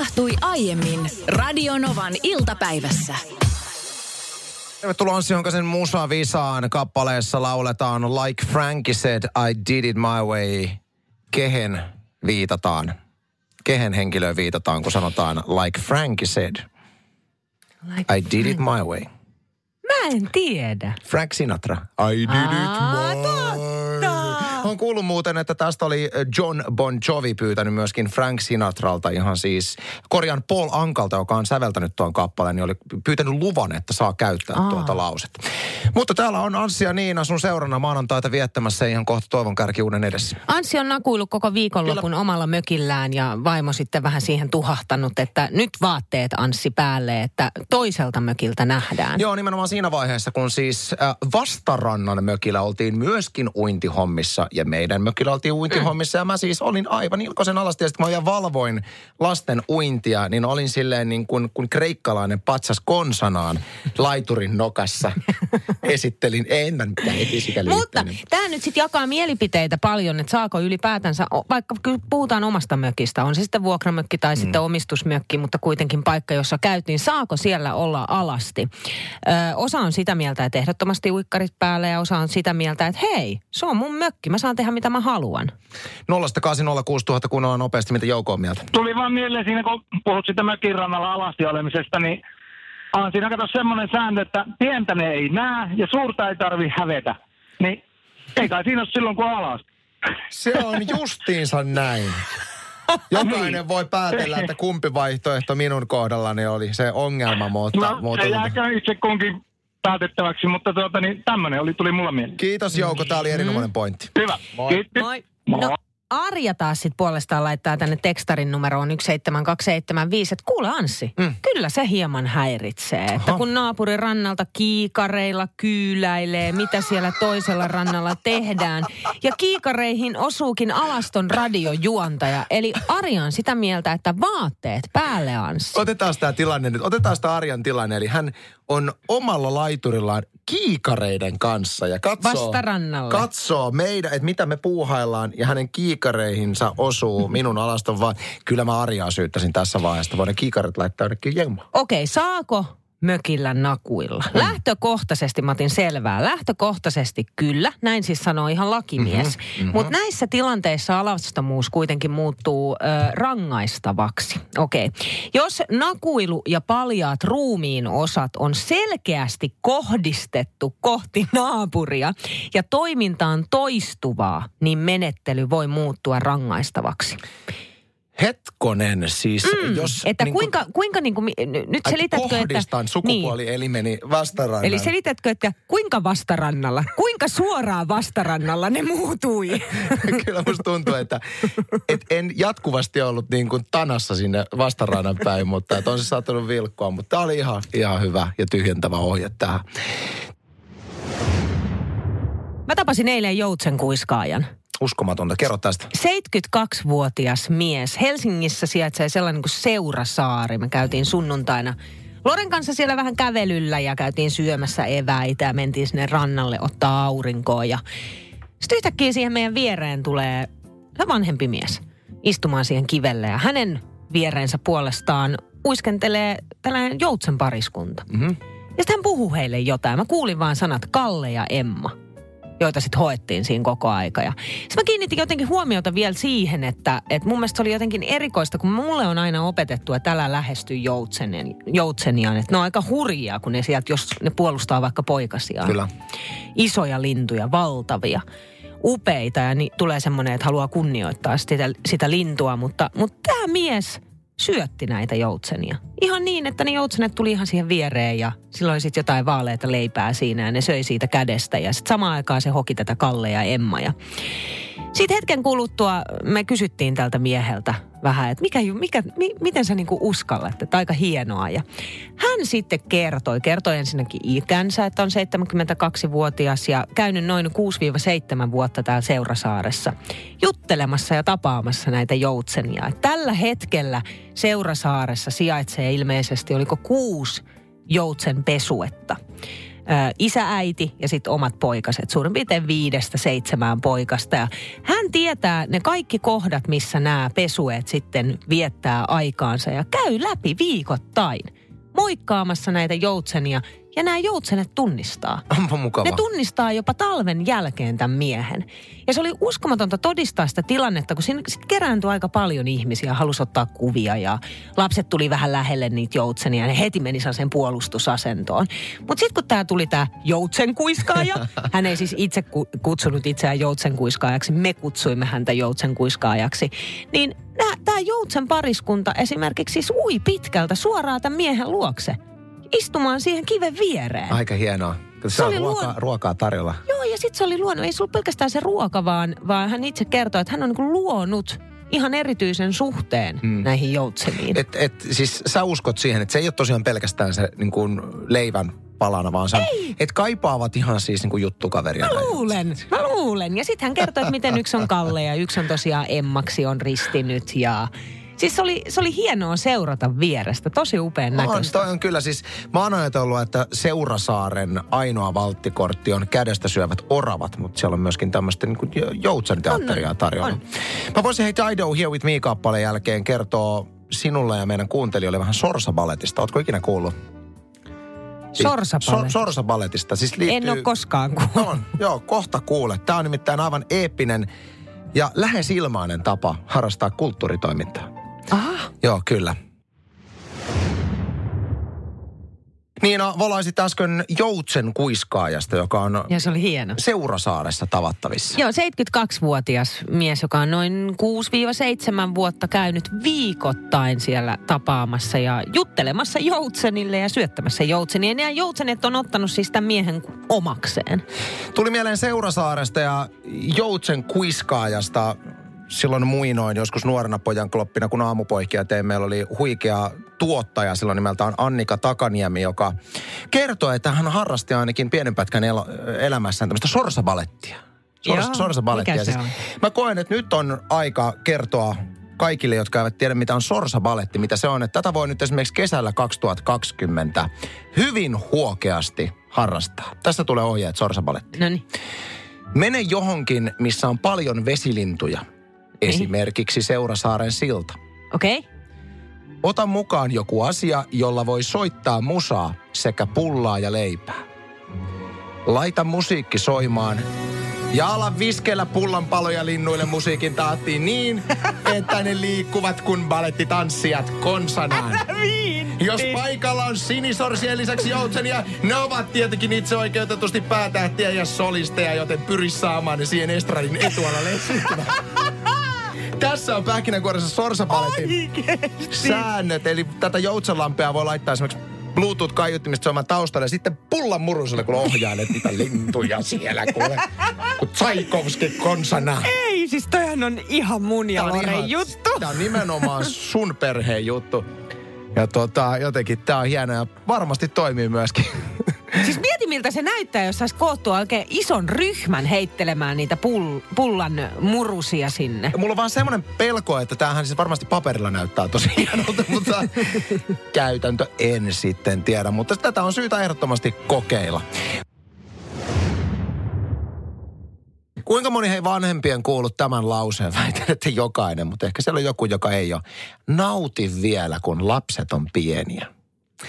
tapahtui aiemmin Radionovan iltapäivässä. Tervetuloa Anssi Honkasen Musa Visaan. Kappaleessa lauletaan Like Frankie said, I did it my way. Kehen viitataan? Kehen henkilöön viitataan, kun sanotaan Like Frankie said, Like I did it my way? Mä en tiedä. Frank Sinatra. I did it Aa, my totta. On kuullut muuten, että tästä oli John Bon Jovi pyytänyt myöskin Frank Sinatralta ihan siis, korjan Paul Ankalta, joka on säveltänyt tuon kappaleen, niin oli pyytänyt luvan, että saa käyttää Aa. tuota lausetta. Mutta täällä on Anssi ja Niina sun seurana maanantaita viettämässä ihan kohta toivon kärkiuuden edessä. Anssi on nakuillut koko viikonlopun omalla mökillään ja vaimo sitten vähän siihen tuhahtanut, että nyt vaatteet Anssi päälle, että toiselta mökiltä nähdään. Joo, nimenomaan siinä vaiheessa, kun siis äh, vastarannan mökillä oltiin myöskin uintihommissa ja meidän mökillä oltiin uintihommissa ja mä siis olin aivan ilkoisen alasti ja sitten kun mä valvoin lasten uintia, niin olin silleen niin kuin, kuin kreikkalainen patsas konsanaan laiturin nokassa. Esittelin, en mä mitään heti sikäli Mutta tämä nyt sitten jakaa mielipiteitä paljon, että saako ylipäätänsä, vaikka puhutaan omasta mökistä, on se sitten vuokramökki tai Mm. sitten omistusmökki, mutta kuitenkin paikka, jossa käyt, niin saako siellä olla alasti? Ö, osa on sitä mieltä, että ehdottomasti uikkarit päälle ja osa on sitä mieltä, että hei, se on mun mökki, mä saan tehdä mitä mä haluan. 0806000 kun on nopeasti, mitä Jouko on mieltä. tuli vaan mieleen siinä, kun puhut sitä mökin rannalla alasti olemisesta, niin on siinä kato semmoinen sääntö, että pientä ne ei näe ja suurta ei tarvi hävetä. Niin ei kai siinä ole silloin, kun alas. Se on justiinsa näin. Jokainen voi päätellä, että kumpi vaihtoehto minun kohdallani oli se ongelma, mutta... No, mutta se jääkö itse kunkin päätettäväksi, mutta tuota, niin tämmöinen oli, tuli mulla mieleen. Kiitos Jouko, tämä oli erinomainen pointti. Hyvä. Moi. Kiitos. Moi. Moi. No, Arja taas sitten puolestaan laittaa tänne tekstarin numeroon 17275, että kuule Anssi, mm. kyllä se hieman häiritsee. Että kun naapurin rannalta kiikareilla kyyläilee, mitä siellä toisella rannalla tehdään. Ja kiikareihin osuukin alaston radiojuontaja. Eli Arja on sitä mieltä, että vaatteet päälle Anssi. Otetaan tämä tilanne nyt. Otetaan sitä Arjan tilanne. Eli hän on omalla laiturillaan kiikareiden kanssa ja katsoo, Vastarannalla. katsoo meidän, että mitä me puuhaillaan ja hänen kiikareihinsa osuu minun alaston vaan. Kyllä mä Arjaa syyttäisin tässä vaiheessa. Voidaan kiikarit laittaa jonnekin. Okei, saako mökillä nakuilla? Mm. Lähtökohtaisesti, mä otin selvää. Lähtökohtaisesti kyllä, näin siis sanoo ihan lakimies. Mhm, Mm-hmm, Mutta näissä tilanteissa alastomuus kuitenkin muuttuu ö, rangaistavaksi. Okei. Jos nakuilu ja paljaat ruumiin osat on selkeästi kohdistettu kohti naapuria ja toiminta on toistuvaa, niin menettely voi muuttua rangaistavaksi. Hetkonen siis, mm, jos... Että niinku- kuinka, kuinka niin kuin, nyt selitätkö, että... kohdistan sukupuolielimeni vastarannan. Eli selitätkö, että kuinka vastarannalla, kuinka suoraan vastarannalla ne muutui? Kyllä musta tuntuu, että et en jatkuvasti ollut niin kuin tanassa sinne vastarannan päin, mutta että on se saattanut vilkkoa. Mutta tämä oli ihan, ihan hyvä ja tyhjentävä ohje tähän. Mä tapasin eilen Joutsen kuiskaajan. Uskomatonta. Kerro tästä. 72-vuotias mies. Helsingissä sijaitsee sellainen kuin Seurasaari. Me käytiin sunnuntaina Loren kanssa siellä vähän kävelyllä ja käytiin syömässä eväitä ja mentiin sinne rannalle ottaa aurinkoa. Ja sitten yhtäkkiä siihen meidän viereen tulee vanhempi mies istumaan siihen kivelle ja hänen viereensä puolestaan uiskentelee tällainen joutsen pariskunta. Mm-hmm. Ja sitten hän puhuu heille jotain. Mä kuulin vaan sanat Kalle ja Emma, joita sitten hoettiin siinä koko aika. Ja sitten mä kiinnitin jotenkin huomiota vielä siihen, että, että mun mielestä se oli jotenkin erikoista, kun mulle on aina opetettu, että älä lähesty joutsenen, joutseniaan. Että ne on aika hurjia, kun ne sieltä, jos ne puolustaa vaikka poikasiaan. Kyllä. Isoja lintuja, valtavia upeita ja niin tulee semmoinen, että haluaa kunnioittaa sitä, sitä lintua, mutta, mutta tämä mies syötti näitä joutsenia. Ihan niin, että ne joutsenet tuli ihan siihen viereen ja silloin sitten jotain vaaleita leipää siinä ja ne söi siitä kädestä ja sitten samaan aikaan se hoki tätä Kalle ja Emma ja sitten hetken kuluttua me kysyttiin tältä mieheltä vähän, että mikä, mikä, mi, miten sä niinku uskallat, että aika hienoa. Ja hän sitten kertoi, kertoi ensinnäkin ikänsä, että on 72-vuotias ja käynyt noin 6-7 vuotta täällä Seurasaaressa juttelemassa ja tapaamassa näitä joutsenia. Et tällä hetkellä Seurasaaressa sijaitsee ilmeisesti, oliko kuusi joutsen pesuetta. Isä, äiti ja sitten omat poikaset. Suurin piirtein viidestä seitsemään poikasta. Ja hän tietää ne kaikki kohdat, missä nämä pesueet sitten viettää aikaansa ja käy läpi viikoittain moikkaamassa näitä joutsenia ja nämä joutsenet tunnistaa. Onpa mukava. Ne tunnistaa jopa talven jälkeen tämän miehen. Ja se oli uskomatonta todistaa sitä tilannetta, kun siinä sit kerääntyi aika paljon ihmisiä, halusi ottaa kuvia ja lapset tuli vähän lähelle niitä joutsenia ja ne heti meni sen puolustusasentoon. Mutta sitten kun tämä tuli tämä joutsenkuiskaaja, hän ei siis itse ku- kutsunut itseään joutsenkuiskaajaksi, me kutsuimme häntä joutsenkuiskaajaksi, niin tämä joutsen pariskunta esimerkiksi siis ui pitkältä suoraan tämän miehen luokse istumaan siihen kiven viereen. Aika hienoa. Se, se oli ruokaa, luon... ruokaa tarjolla. Joo, ja sitten se oli luonut, ei ollut pelkästään se ruoka, vaan, vaan hän itse kertoi, että hän on niin luonut ihan erityisen suhteen mm. näihin joutseniin. Et, et, siis sä uskot siihen, että se ei ole tosiaan pelkästään se niin kuin leivän palana, vaan se on, että kaipaavat ihan siis niin kuin juttukaveria. Mä luulen, mä luulen. Ja sitten hän kertoi, että miten yksi on Kalle ja yksi on tosiaan Emmaksi on ristinyt ja Siis se oli, se oli hienoa seurata vierestä. Tosi upean näköistä. On, toi on kyllä siis, mä oon ajatellut, että Seurasaaren ainoa valttikortti on kädestä syövät oravat, mutta siellä on myöskin tämmöistä niin joutsenteatteria tarjolla. On. Mä voisin hei Dido Here With Me-kappaleen jälkeen kertoa sinulle ja meidän kuuntelijoille vähän Sorsa-balletista. Ootko ikinä kuullut? Sorsa-balletista. So, sorsa-balletista. Siis liittyy... En ole koskaan kuullut. On, joo, kohta kuule. Tämä on nimittäin aivan eeppinen ja lähes ilmainen tapa harrastaa kulttuuritoimintaa. Aha. Joo, kyllä. Niina volaisit äsken Joutsen kuiskaajasta, joka on ja se oli hieno. Seurasaaressa tavattavissa. Joo, 72-vuotias mies, joka on noin 6-7 vuotta käynyt viikoittain siellä tapaamassa ja juttelemassa joutsenille ja syöttämässä joutsenia. Ja joutsenet on ottanut siis tämän miehen omakseen. Tuli mieleen Seurasaaresta ja Joutsen kuiskaajasta silloin muinoin joskus nuorena pojan kloppina, kun aamupoikia tein, meillä oli huikea tuottaja silloin nimeltään Annika Takaniemi, joka kertoi, että hän harrasti ainakin pienen pätkän el- elämässään tämmöistä sorsabalettia. Sors, Joo, sorsabalettia. Siis, mä koen, että nyt on aika kertoa kaikille, jotka eivät tiedä, mitä on sorsabaletti, mitä se on. Että tätä voi nyt esimerkiksi kesällä 2020 hyvin huokeasti harrastaa. Tästä tulee ohjeet sorsabaletti. No niin. Mene johonkin, missä on paljon vesilintuja Esimerkiksi Seurasaaren silta. Okei. Okay. Ota mukaan joku asia, jolla voi soittaa musaa sekä pullaa ja leipää. Laita musiikki soimaan ja ala viskellä pullanpaloja linnuille musiikin taattiin niin, että ne liikkuvat kuin balettitanssijat konsanaan. Jos paikalla on sinisorsien lisäksi joutsenia, ne ovat tietenkin itse oikeutetusti päätähtiä ja solisteja, joten pyri saamaan ne siihen estradin etualalle Tässä on pähkinänkuoressa sorsapaletin säännöt. Eli tätä joutsenlampea voi laittaa esimerkiksi Bluetooth-kaiuttimista soimaan taustalle ja sitten pullan muruselle, kun ohjailet niitä lintuja siellä, kuule. Kun Tsaikovski konsana. Ei, siis toihan on ihan mun ja Loren juttu. Tämä on nimenomaan sun perheen juttu. Ja tota, jotenkin tää on hieno ja varmasti toimii myöskin. Siis miltä se näyttää, jos saisi koottua oikein ison ryhmän heittelemään niitä pull, pullan murusia sinne. Mulla on vaan semmoinen pelko, että tämähän siis varmasti paperilla näyttää tosi hienolta, mutta käytäntö en sitten tiedä. Mutta tätä on syytä ehdottomasti kokeilla. Kuinka moni hei vanhempien kuullut tämän lauseen? Väitän, että jokainen, mutta ehkä siellä on joku, joka ei ole. Nauti vielä, kun lapset on pieniä.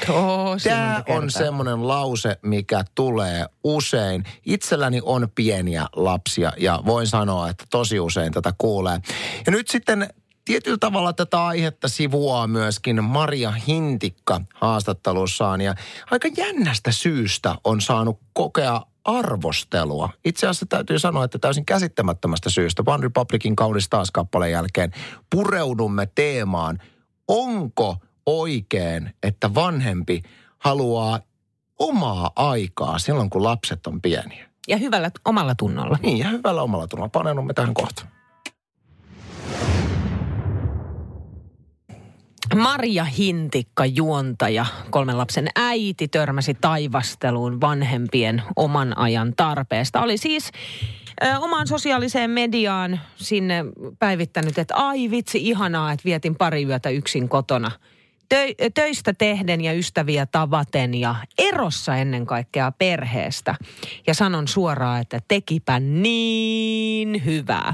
Tosi Tämä on semmoinen lause, mikä tulee usein. Itselläni on pieniä lapsia ja voin sanoa, että tosi usein tätä kuulee. Ja nyt sitten tietyllä tavalla tätä aihetta sivuaa myöskin Maria Hintikka haastattelussaan. Ja aika jännästä syystä on saanut kokea arvostelua. Itse asiassa täytyy sanoa, että täysin käsittämättömästä syystä One Republicin kaunis taas kappaleen jälkeen pureudumme teemaan, onko oikein, että vanhempi haluaa omaa aikaa silloin, kun lapset on pieniä. Ja hyvällä omalla tunnolla. Niin, ja hyvällä omalla tunnolla. Paneudumme tähän kohtaan. Maria Hintikka, juontaja, kolmen lapsen äiti, törmäsi taivasteluun vanhempien oman ajan tarpeesta. Oli siis ö, omaan sosiaaliseen mediaan sinne päivittänyt, että ai vitsi, ihanaa, että vietin pari yötä yksin kotona – tö- töistä tehden ja ystäviä tavaten ja erossa ennen kaikkea perheestä. Ja sanon suoraan, että tekipä niin hyvää.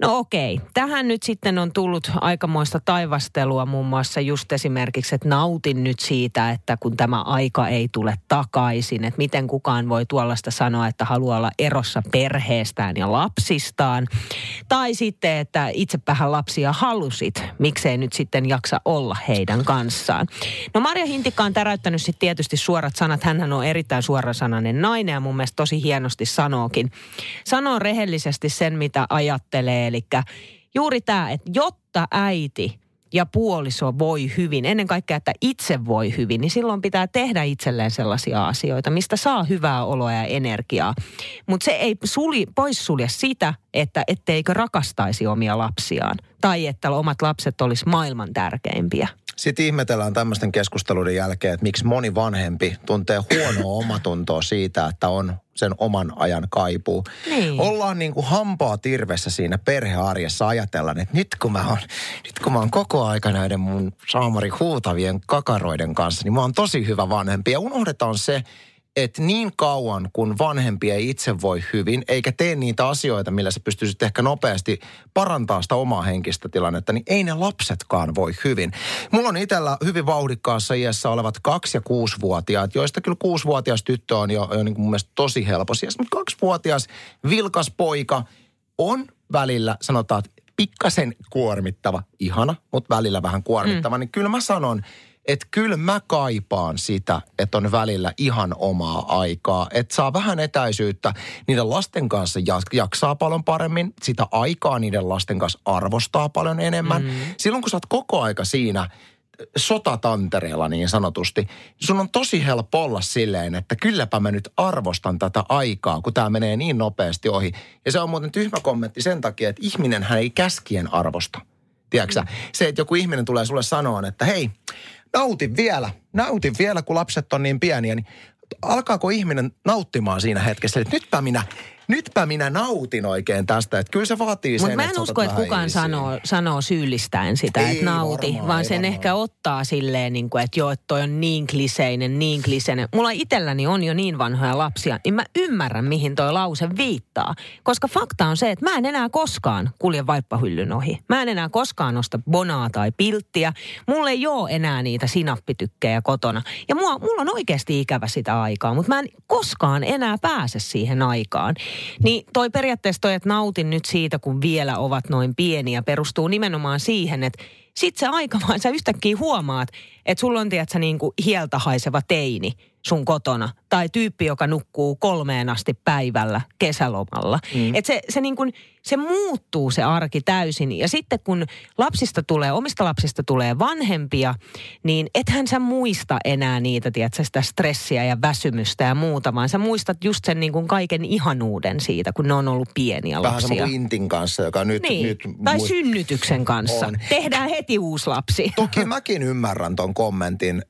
No okei, tähän nyt sitten on tullut aikamoista taivastelua muun muassa just esimerkiksi, että nautin nyt siitä, että kun tämä aika ei tule takaisin, että miten kukaan voi tuollaista sanoa, että haluaa olla erossa perheestään ja lapsistaan. Tai sitten, että itsepähän lapsia halusit, miksei nyt sitten jaksa olla heidän kanssaan. No Marja Hintikka on täräyttänyt sitten tietysti suorat sanat, hän on erittäin suorasanainen nainen ja mun mielestä tosi hienosti sanookin. Sanoo rehellisesti sen, mitä ajattelee Eli juuri tämä, että jotta äiti ja puoliso voi hyvin, ennen kaikkea, että itse voi hyvin, niin silloin pitää tehdä itselleen sellaisia asioita, mistä saa hyvää oloa ja energiaa. Mutta se ei suli, poissulje sitä, että etteikö rakastaisi omia lapsiaan tai että omat lapset olisi maailman tärkeimpiä. Sitten ihmetellään tämmöisten keskusteluiden jälkeen, että miksi moni vanhempi tuntee huonoa omatuntoa siitä, että on sen oman ajan kaipuu. Niin. Ollaan niin kuin hampaa tirvessä siinä perhearjessa ajatellaan, että nyt kun mä oon, nyt kun mä oon koko aika näiden mun saamari huutavien kakaroiden kanssa, niin mä oon tosi hyvä vanhempi. Ja unohdetaan se, että niin kauan kun vanhempi ei itse voi hyvin, eikä tee niitä asioita, millä sä pystyisit ehkä nopeasti parantaa sitä omaa henkistä tilannetta, niin ei ne lapsetkaan voi hyvin. Mulla on itsellä hyvin vauhdikkaassa iässä olevat kaksi- ja kuusivuotiaat, joista kyllä kuusivuotias tyttö on jo, jo niin kuin mun mielestä tosi helposti. Mutta kaksivuotias vilkas poika on välillä, sanotaan, että pikkasen kuormittava, ihana, mutta välillä vähän kuormittava, mm. niin kyllä mä sanon, että kyllä mä kaipaan sitä, että on välillä ihan omaa aikaa. Että saa vähän etäisyyttä. Niiden lasten kanssa jaksaa paljon paremmin. Sitä aikaa niiden lasten kanssa arvostaa paljon enemmän. Mm. Silloin kun sä oot koko aika siinä sotatantereella niin sanotusti, sun on tosi helppo olla silleen, että kylläpä mä nyt arvostan tätä aikaa, kun tämä menee niin nopeasti ohi. Ja se on muuten tyhmä kommentti sen takia, että ihminen hän ei käskien arvosta. Tiedätkö mm. Se, että joku ihminen tulee sulle sanoa, että hei, nautin vielä, nautin vielä, kun lapset on niin pieniä, niin alkaako ihminen nauttimaan siinä hetkessä, että nytpä minä nytpä minä nautin oikein tästä. Että kyllä se vaatii sen, Mutta mä en usko, että kukaan sanoo, sanoo syyllistäen sitä, Ei, että nauti, varmaan, vaan sen varmaan. ehkä ottaa silleen, niin kuin, että joo, että toi on niin kliseinen, niin kliseinen. Mulla itselläni on jo niin vanhoja lapsia, niin mä ymmärrän, mihin toi lause viittaa. Koska fakta on se, että mä en enää koskaan kulje vaippahyllyn ohi. Mä en enää koskaan osta bonaa tai pilttiä. Mulla ei ole enää niitä sinappitykkejä kotona. Ja mua, mulla on oikeasti ikävä sitä aikaa, mutta mä en koskaan enää pääse siihen aikaan. Niin toi periaatteessa toi, että nautin nyt siitä, kun vielä ovat noin pieniä, perustuu nimenomaan siihen, että sit se aika vaan sä yhtäkkiä huomaat, että sulla on, tiedätkö, niin kuin hieltä haiseva teini sun kotona. Tai tyyppi, joka nukkuu kolmeen asti päivällä kesälomalla. Mm. Että se, se niin kuin, se muuttuu se arki täysin. Ja sitten kun lapsista tulee, omista lapsista tulee vanhempia, niin ethän sä muista enää niitä, tiedätkö, sitä stressiä ja väsymystä ja muuta, vaan sä muistat just sen niin kuin kaiken ihanuuden siitä, kun ne on ollut pieniä Vähän lapsia. Vähän sama kuin Intin kanssa, joka nyt... Niin. nyt tai muist... synnytyksen kanssa. On. Tehdään heti uusi lapsi. Toki mäkin ymmärrän ton kommentin.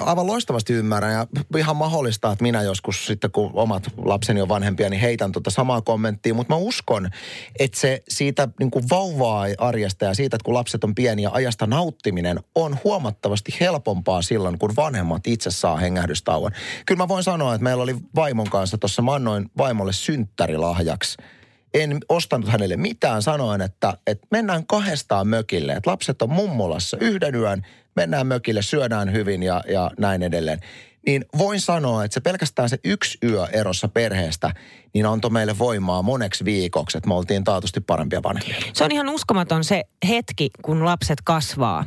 Aivan loistavasti ymmärrän ja ihan mahdollista, että minä joskus sitten, kun omat lapseni on vanhempia, niin heitän tuota samaa kommenttia. Mutta mä uskon, että se siitä niin kuin vauvaa arjesta ja siitä, että kun lapset on pieniä, ajasta nauttiminen on huomattavasti helpompaa silloin, kun vanhemmat itse saa hengähdystauon. Kyllä mä voin sanoa, että meillä oli vaimon kanssa tuossa, mä annoin vaimolle synttärilahjaksi en ostanut hänelle mitään, sanoen, että, että mennään kahdestaan mökille. Että lapset on mummolassa yhden yön, mennään mökille, syödään hyvin ja, ja näin edelleen niin voin sanoa, että se pelkästään se yksi yö erossa perheestä, niin antoi meille voimaa moneksi viikoksi, että me oltiin taatusti parempia vanhempia. Se on ihan uskomaton se hetki, kun lapset kasvaa.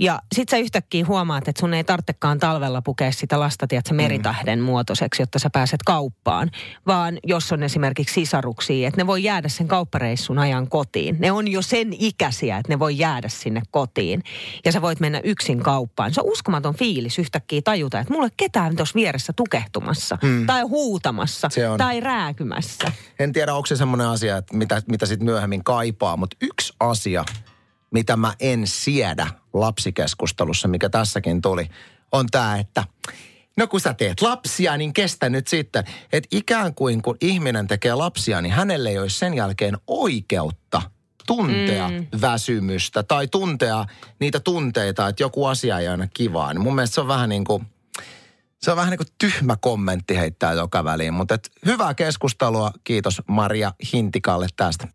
Ja sit sä yhtäkkiä huomaat, että sun ei tarvitsekaan talvella pukea sitä lasta, tiedätkö, meritahden mm. muotoiseksi, jotta sä pääset kauppaan. Vaan jos on esimerkiksi sisaruksia, että ne voi jäädä sen kauppareissun ajan kotiin. Ne on jo sen ikäisiä, että ne voi jäädä sinne kotiin. Ja sä voit mennä yksin kauppaan. Se on uskomaton fiilis yhtäkkiä tajuta, että mulle ketään tuossa vieressä tukehtumassa. Mm. Tai huutamassa. Tai rääkymässä. En tiedä, onko se semmoinen asia, että mitä, mitä sitten myöhemmin kaipaa. Mutta yksi asia, mitä mä en siedä lapsikeskustelussa, mikä tässäkin tuli, on tämä, että no kun sä teet lapsia, niin kestä nyt sitten. Että ikään kuin kun ihminen tekee lapsia, niin hänelle ei olisi sen jälkeen oikeutta tuntea mm. väsymystä tai tuntea niitä tunteita, että joku asia ei aina kivaa. Niin mun mielestä se on vähän niin kuin, se on vähän niin kuin tyhmä kommentti heittää joka väliin. Mutta et hyvää keskustelua. Kiitos Maria Hintikalle tästä.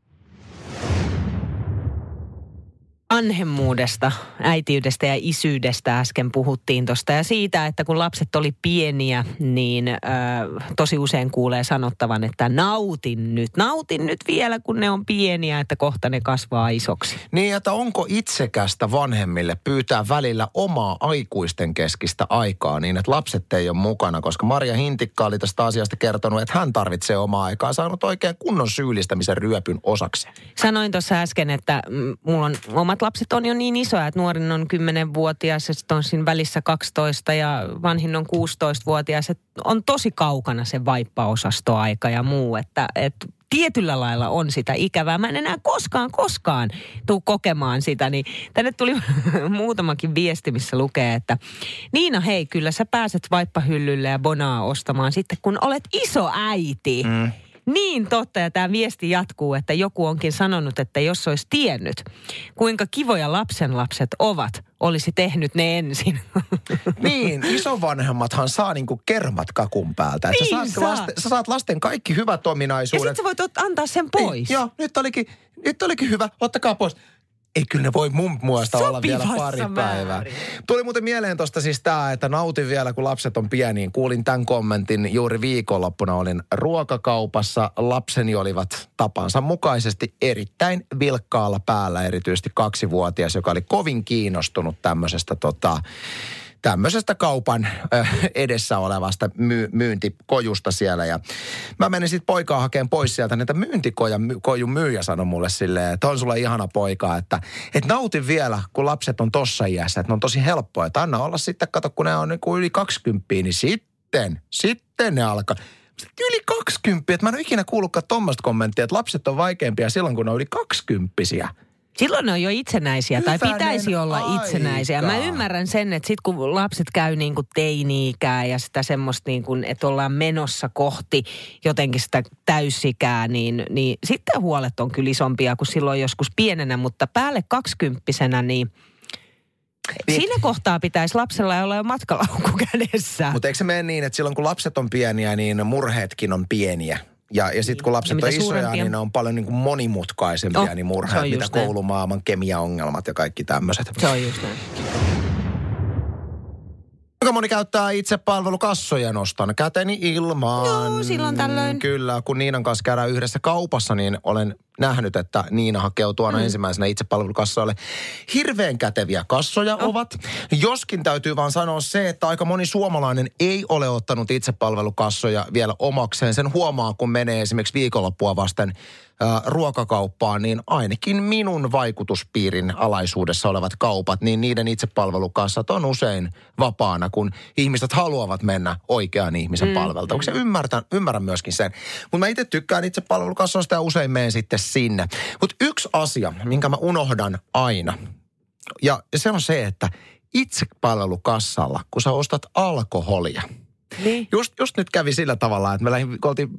Vanhemmuudesta, äitiydestä ja isyydestä äsken puhuttiin tuosta. Ja siitä, että kun lapset oli pieniä, niin ö, tosi usein kuulee sanottavan, että nautin nyt. Nautin nyt vielä, kun ne on pieniä, että kohta ne kasvaa isoksi. Niin, että onko itsekästä vanhemmille pyytää välillä omaa aikuisten keskistä aikaa niin, että lapset ei ole mukana, koska Maria Hintikka oli tästä asiasta kertonut, että hän tarvitsee omaa aikaa, saanut oikein kunnon syyllistämisen ryöpyn osaksi. Sanoin tuossa äsken, että mm, mulla on omat lapset on jo niin isoja, että nuorin on 10-vuotias ja sitten on siinä välissä 12 ja vanhin on 16-vuotias. Että on tosi kaukana se vaippaosastoaika ja muu, että, että tietyllä lailla on sitä ikävää. Mä en enää koskaan, koskaan tuu kokemaan sitä. Niin tänne tuli muutamakin viesti, missä lukee, että Niina, hei, kyllä sä pääset vaippahyllylle ja bonaa ostamaan sitten, kun olet iso äiti. Mm. Niin totta, ja tämä viesti jatkuu, että joku onkin sanonut, että jos olisi tiennyt, kuinka kivoja lapsenlapset ovat, olisi tehnyt ne ensin. Niin, isovanhemmathan saa niinku kermat kakun päältä. Niin sä, saat saa. lasten, sä saat lasten kaikki hyvät ja ominaisuudet. sitten sä voit ot- antaa sen pois. Ei, joo, nyt olikin, nyt olikin hyvä, ottakaa pois. Ei kyllä ne voi mun muista olla vielä pari määrin. päivää. Tuli muuten mieleen tuosta siis tämä, että nautin vielä kun lapset on pieniä. Kuulin tämän kommentin juuri viikonloppuna. Olin ruokakaupassa. Lapseni olivat tapansa mukaisesti erittäin vilkkaalla päällä, erityisesti kaksivuotias, joka oli kovin kiinnostunut tämmöisestä tota, tämmöisestä kaupan ö, edessä olevasta my, myyntikojusta siellä. Ja mä menin sitten poikaa hakemaan pois sieltä, että myyntikojan my, kojun myyjä sanoi mulle silleen, että on sulla ihana poika, että, että nautin vielä, kun lapset on tossa iässä, että ne on tosi helppoa. Että anna olla sitten, kato, kun ne on niin kuin yli 20, niin sitten, sitten ne alkaa. Yli 20, että mä en ole ikinä kuullutkaan tuommoista kommenttia, että lapset on vaikeampia silloin, kun ne on yli 20 Silloin ne on jo itsenäisiä tai Hyvänen pitäisi olla aika. itsenäisiä. Mä ymmärrän sen, että sit kun lapset käy niin kuin teini-ikää ja sitä semmoista niin kuin, että ollaan menossa kohti jotenkin sitä täysikää, niin, niin sitten huolet on kyllä isompia kuin silloin joskus pienenä, mutta päälle kaksikymppisenä niin Niin. Siinä kohtaa pitäisi lapsella olla jo matkalaukku kädessä. Mutta eikö se mene niin, että silloin kun lapset on pieniä, niin murheetkin on pieniä? Ja, ja sitten kun lapset Ja mitä on isoja, suurempia- niin ne on paljon niin kuin monimutkaisempia, Oh, niin murheet, on mitä koulumaailman kemiaongelmat ja kaikki tämmöiset. Se on just näin. Kuinka moni käyttää itse palvelukassoja nostan käteni ilmaan? Joo, silloin tällöin. Kyllä, kun Niinan kanssa käydään yhdessä kaupassa, niin olen nähnyt, että Niina hakeutuu aina mm. ensimmäisenä itsepalvelukassoille. Hirveän käteviä kassoja oh. ovat. Joskin täytyy vaan sanoa se, että aika moni suomalainen ei ole ottanut itsepalvelukassoja vielä omakseen. Sen huomaa, kun menee esimerkiksi viikonloppua vasten ruokakauppaan, niin ainakin minun vaikutuspiirin alaisuudessa olevat kaupat, niin niiden itsepalvelukassat on usein vapaana, kun ihmiset haluavat mennä oikean ihmisen mm. palveltavaksi. Ymmärrän, ymmärrän myöskin sen. Mutta mä itse tykkään itsepalvelukassoista ja usein menen sitten sinne. Mutta yksi asia, minkä mä unohdan aina, ja se on se, että itsepalvelukassalla, kun sä ostat alkoholia, Niin. Just, just nyt kävi sillä tavalla, että me lähdin, kun oltiin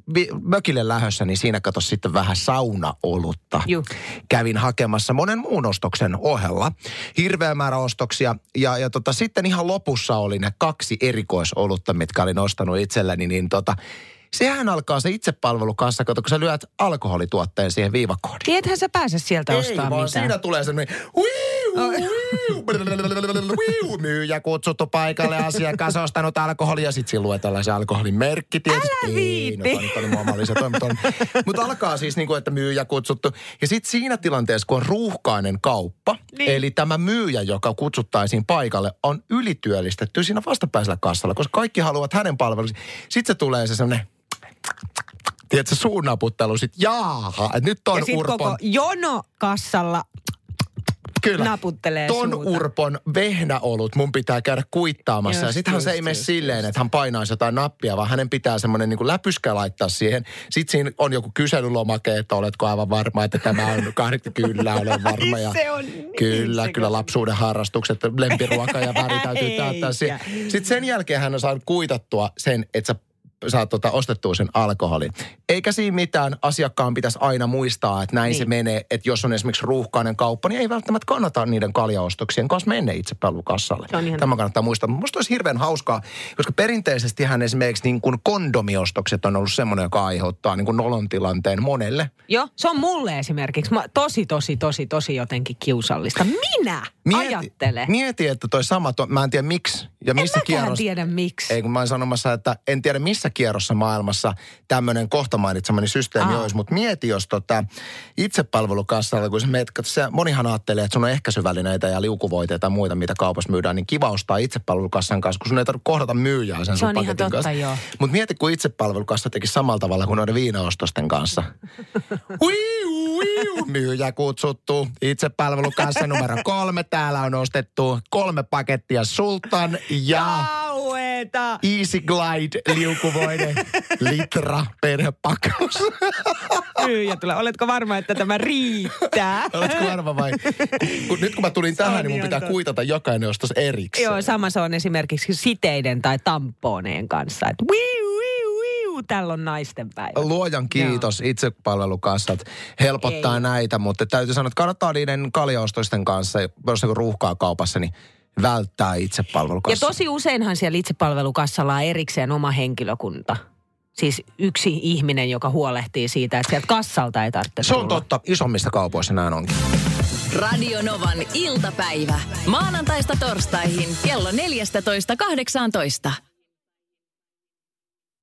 mökille lähössä, niin siinä kato sitten vähän saunaolutta. Juu. Kävin hakemassa monen muun ostoksen ohella. Hirveä määrä ostoksia. Ja, ja tota, sitten ihan lopussa oli ne kaksi erikoisolutta, mitkä olin ostanut itselleni. Niin tota, sehän alkaa se itsepalvelukassa, kato, kun sä lyöt alkoholituotteen siihen viivakoodiin. Niin ethän sä pääse sieltä Ei, ostamaan vaan mitään. siinä tulee semmoinen myyjä kutsuttu paikalle, asiakas ostanut alkoholia, sit siinä luetellaan se alkoholin merkki tietysti. Älä Ei, no viitti. oli muomallisia Mutta alkaa siis niin kuin, että myyjä kutsuttu. Ja sitten siinä tilanteessa, kun on ruuhkainen kauppa, Niin. niin. eli tämä myyjä, joka kutsuttaisiin paikalle, on ylityöllistetty siinä vastapäisellä kassalla, koska kaikki haluavat hänen palveluksi. Sitten se tulee se semmoinen tiedätkö, suunnaputtelu sit, jaaha, että nyt on ja sitten Urpon, koko jono kassalla kyllä, naputtelee ton suuta. Urpon vehnäolut mun pitää käydä kuittaamassa. Just, ja sittenhän se ei mene silleen, että hän painaisi jotain nappia, vaan hänen pitää semmoinen niin läpyskä laittaa siihen. Sitten siinä on joku kyselylomake, että oletko aivan varma, että tämä on kahdeksi kyllä, olen varma. Ja Se on niin kyllä, se- kyllä lapsuuden harrastukset, lempiruoka ja väri täytyy täyttää siihen. Sitten sen jälkeen hän on saanut kuitattua sen, että sä saat tota, ostettua sen alkoholin. Eikä siinä mitään, asiakkaan pitäisi aina muistaa, että näin niin. se menee. Että jos on esimerkiksi ruuhkainen kauppa, niin ei välttämättä kannata niiden kaljaostoksien kanssa mennä itse palvelukassalle. Tämä kannattaa muistaa. Musta olisi hirveän hauskaa, koska perinteisesti hän esimerkiksi niin kuin kondomiostokset on ollut semmoinen, joka aiheuttaa niin kuin nolon tilanteen monelle. Joo, se on mulle esimerkiksi mä, tosi, tosi, tosi, tosi jotenkin kiusallista. Minä ajattele. Mieti, että toi sama, to, mä en tiedä miksi ja missä en mäkään tiedä miksi. Ei, kun mä oon sanomassa, että en tiedä missä kierrossa maailmassa tämmöinen kohta mainitsemani systeemi Aa. olisi, mutta mieti, jos tota, itsepalvelukassalla, kun sä meet, se, monihan ajattelee, että sun on ehkäisyvälineitä ja liukuvoiteita ja muita, mitä kaupassa myydään, niin kiva ostaa itsepalvelukassan kanssa, kun sun ei tarvitse kohdata myyjää sen Se sun on ihan paketin totta, kanssa. joo. Mutta mieti, kun itsepalvelukassa teki samalla tavalla kuin noiden viinaostosten kanssa. Uiu, uiu, myyjä kutsuttu. Itsepalvelukassa numero kolme. Täällä on ostettu kolme pakettia Sultan ja Kauheeta. Easy Glide liukuvoide litra per pakkaus. Myyjä tulee. Oletko varma, että tämä riittää? Oletko varma vai? Kun, nyt kun mä tulin Se tähän, niin mun pitää kuitata jokainen ostos erikseen. Joo, sama se on esimerkiksi siteiden tai tamponeen kanssa. Että wiu, wiu, wiu, tällä on naisten päivä. Luojan kiitos, itsepalvelukassat helpottaa Ei. näitä, mutta täytyy sanoa, että kannattaa niiden kaljaostoisten kanssa, jos on ruuhkaa kaupassa, niin välttää Ja itsepalvelukassa. tosi useinhan siellä itsepalvelukassalla on erikseen oma henkilökunta. Siis yksi ihminen, joka huolehtii siitä, että sieltä kassalta ei tarvitse Se on tulla. totta, isommissa kaupoissa näin onkin. Radio Novan iltapäivä. Maanantaista torstaihin kello 14.18.